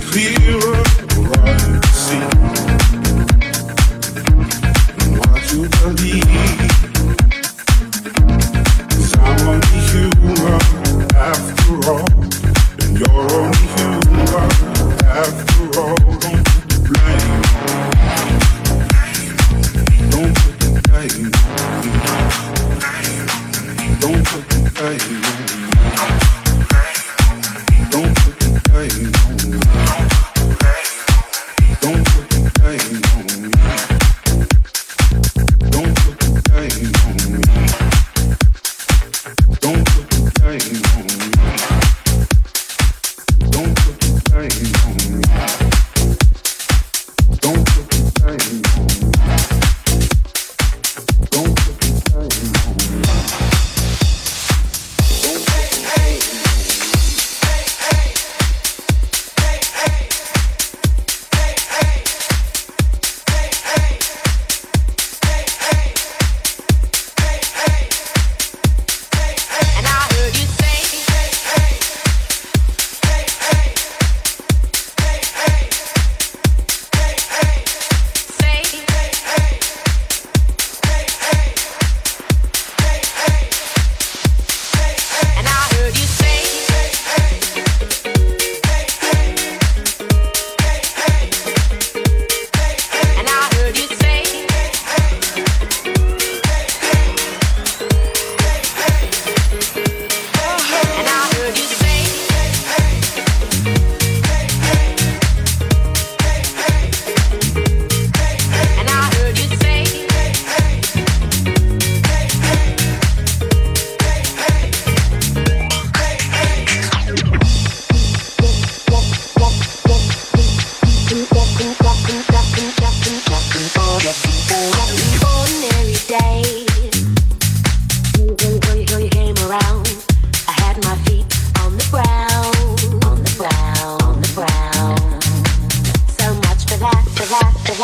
clearer,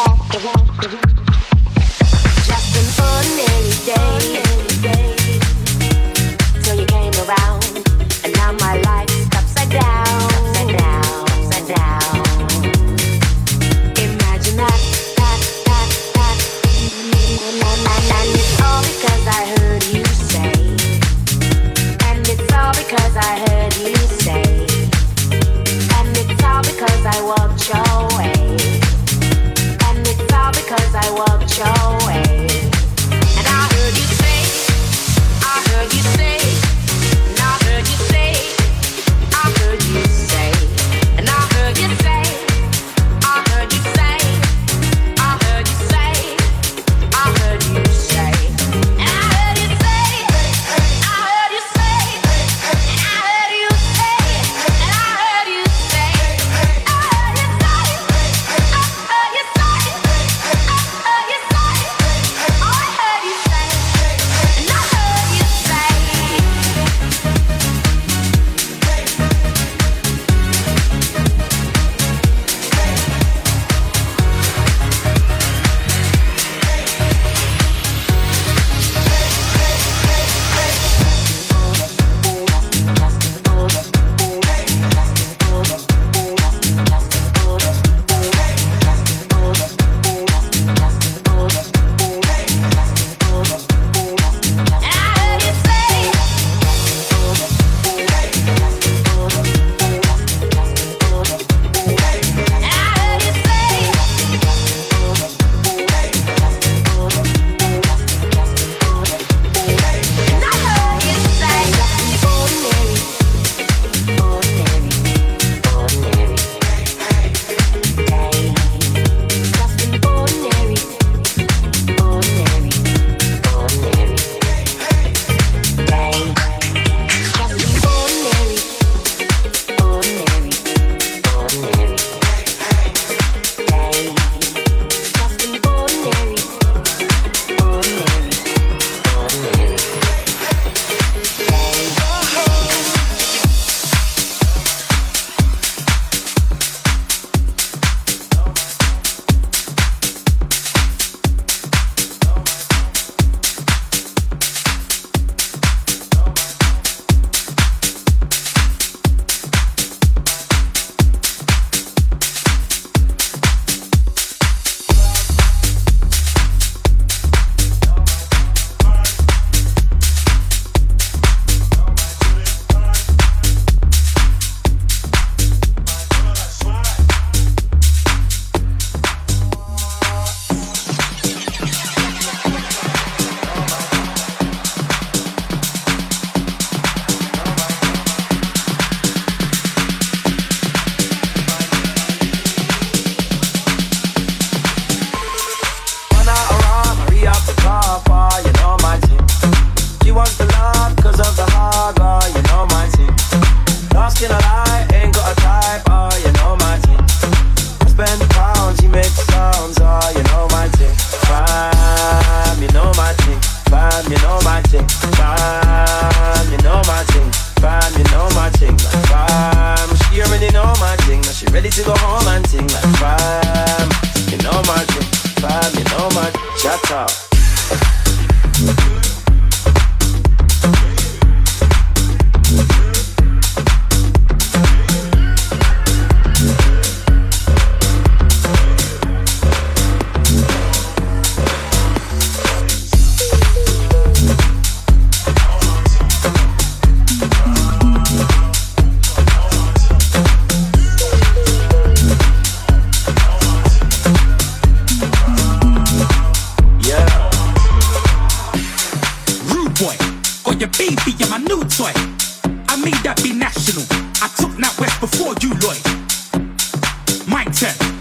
wall, the wall, the wall.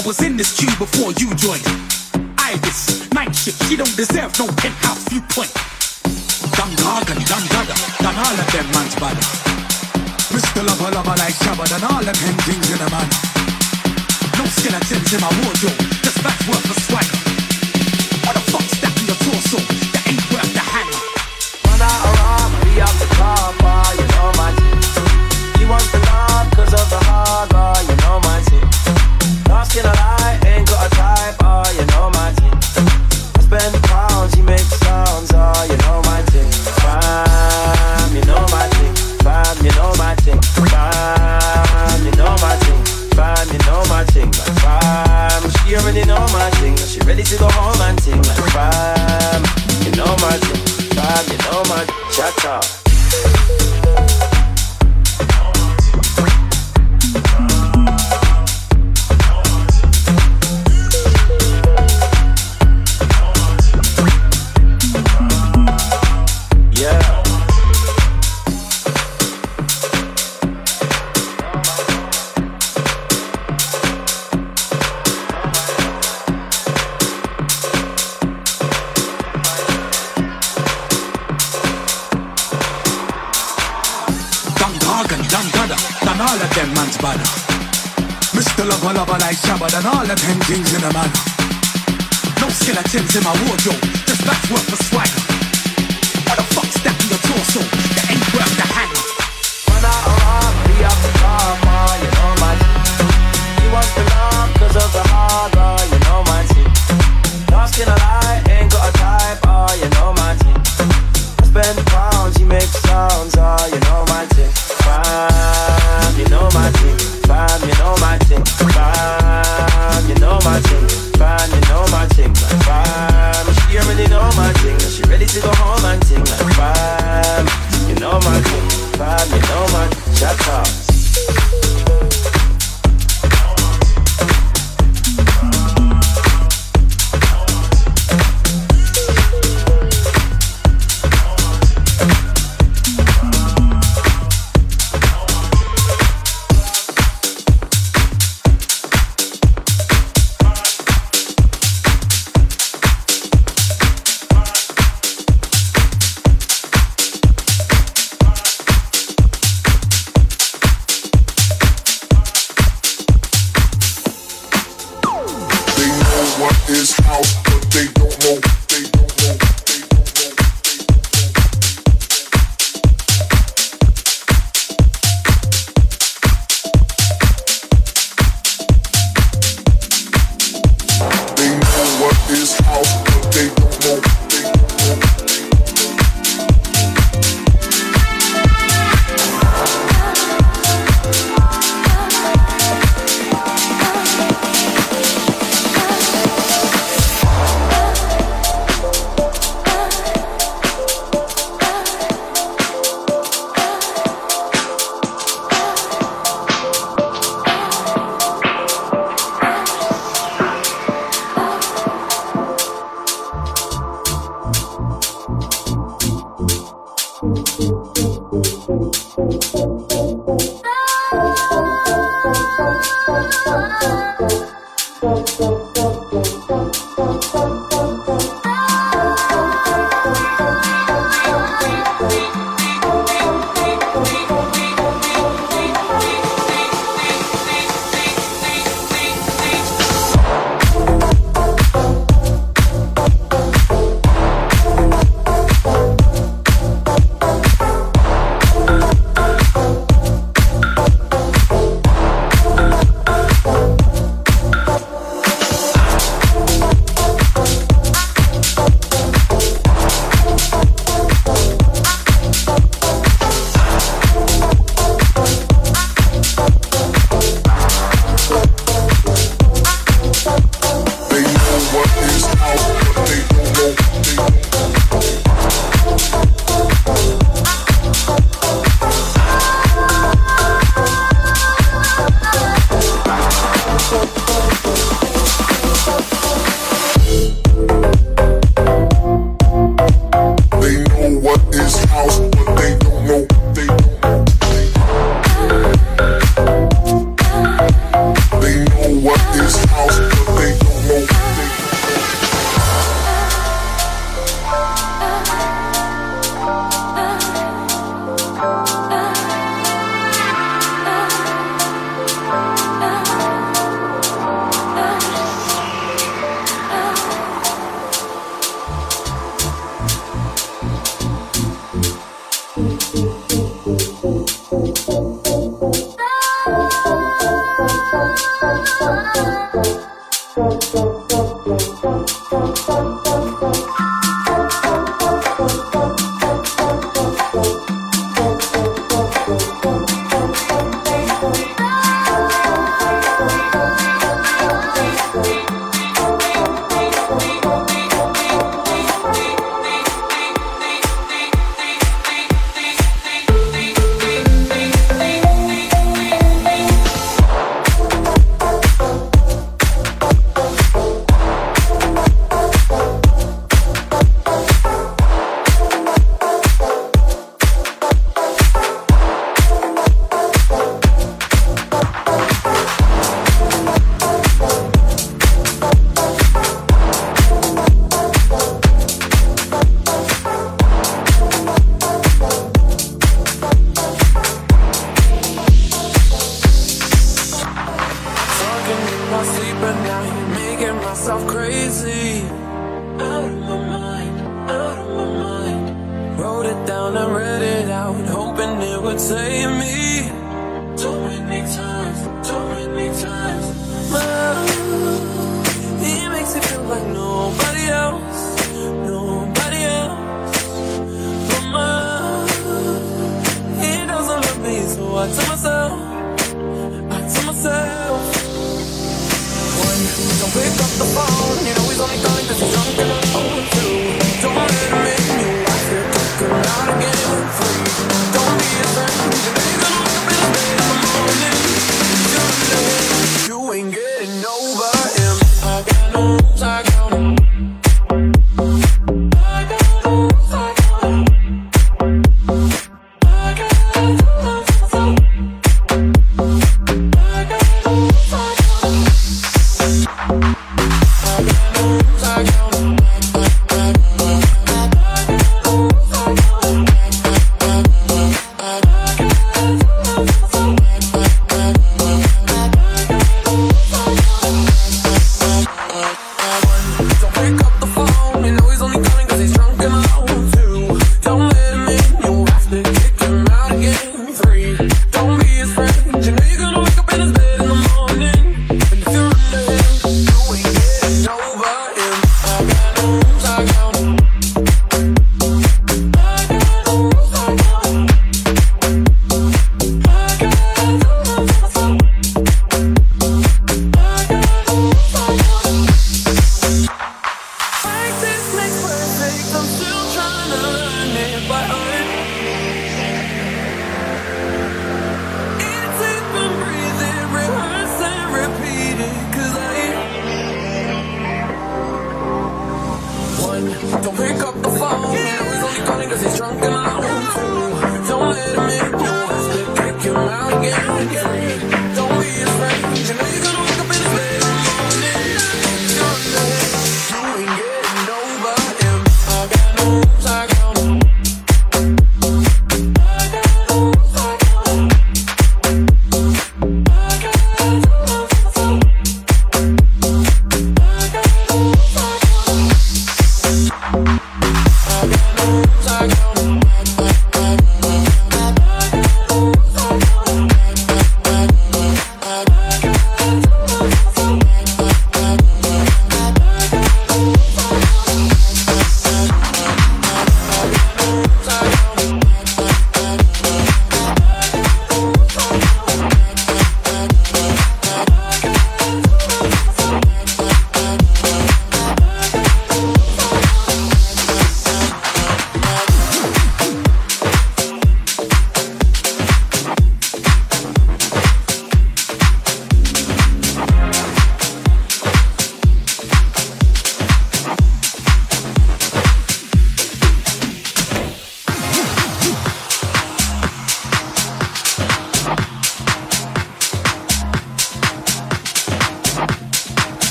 I was in this queue before you joined. Iris, night shift, she don't deserve no penthouse viewpoint. Dan Hagen, Dan Dada, Dan all of them man's bad. Mr. Lover, lover like Shabba, Dan all of them things in a man. No skin skeletons in my wardrobe, just back worth a swagger. What the fuck's that in your torso? already know my thing. She ready to go home and ting like a You know my thing, Fam, you know my cha cha. lover like Shabba than all the ten kings in the man. No skeletons in my wardrobe, just back work for swagger. What the fuck's that in your torso?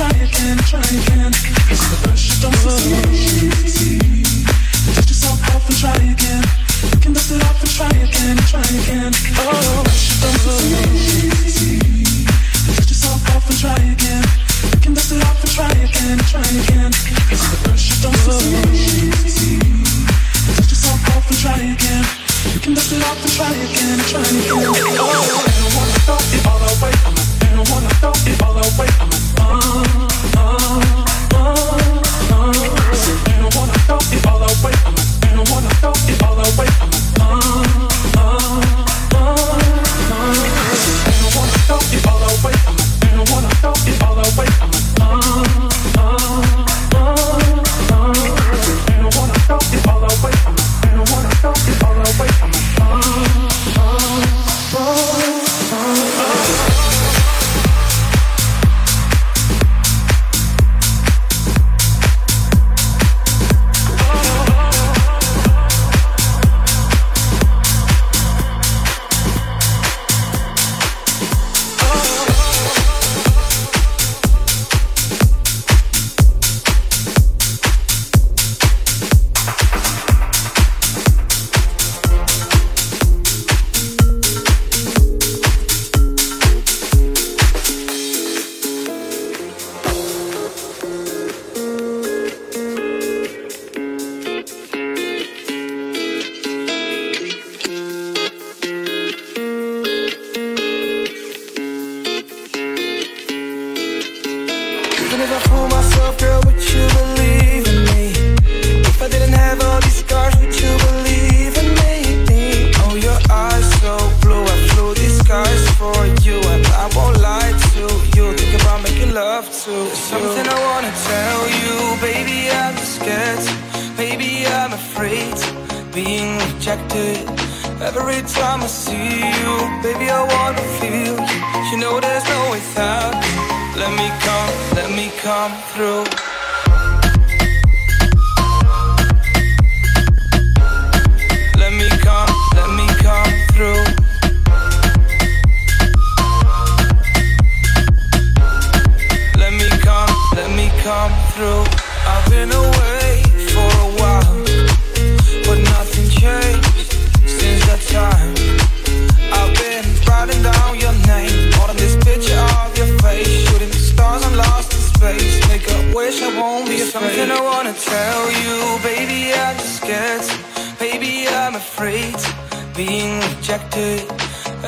try again, try again. It's the first of rejected. Every time I see you Baby, I wanna feel you. You know there's no way without you Let me come, let me come through.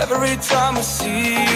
Every time I see you,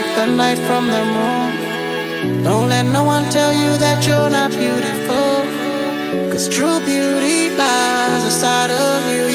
like the night from the moon. Don't let no one tell you that you're not beautiful. Cause true beauty lies inside of you.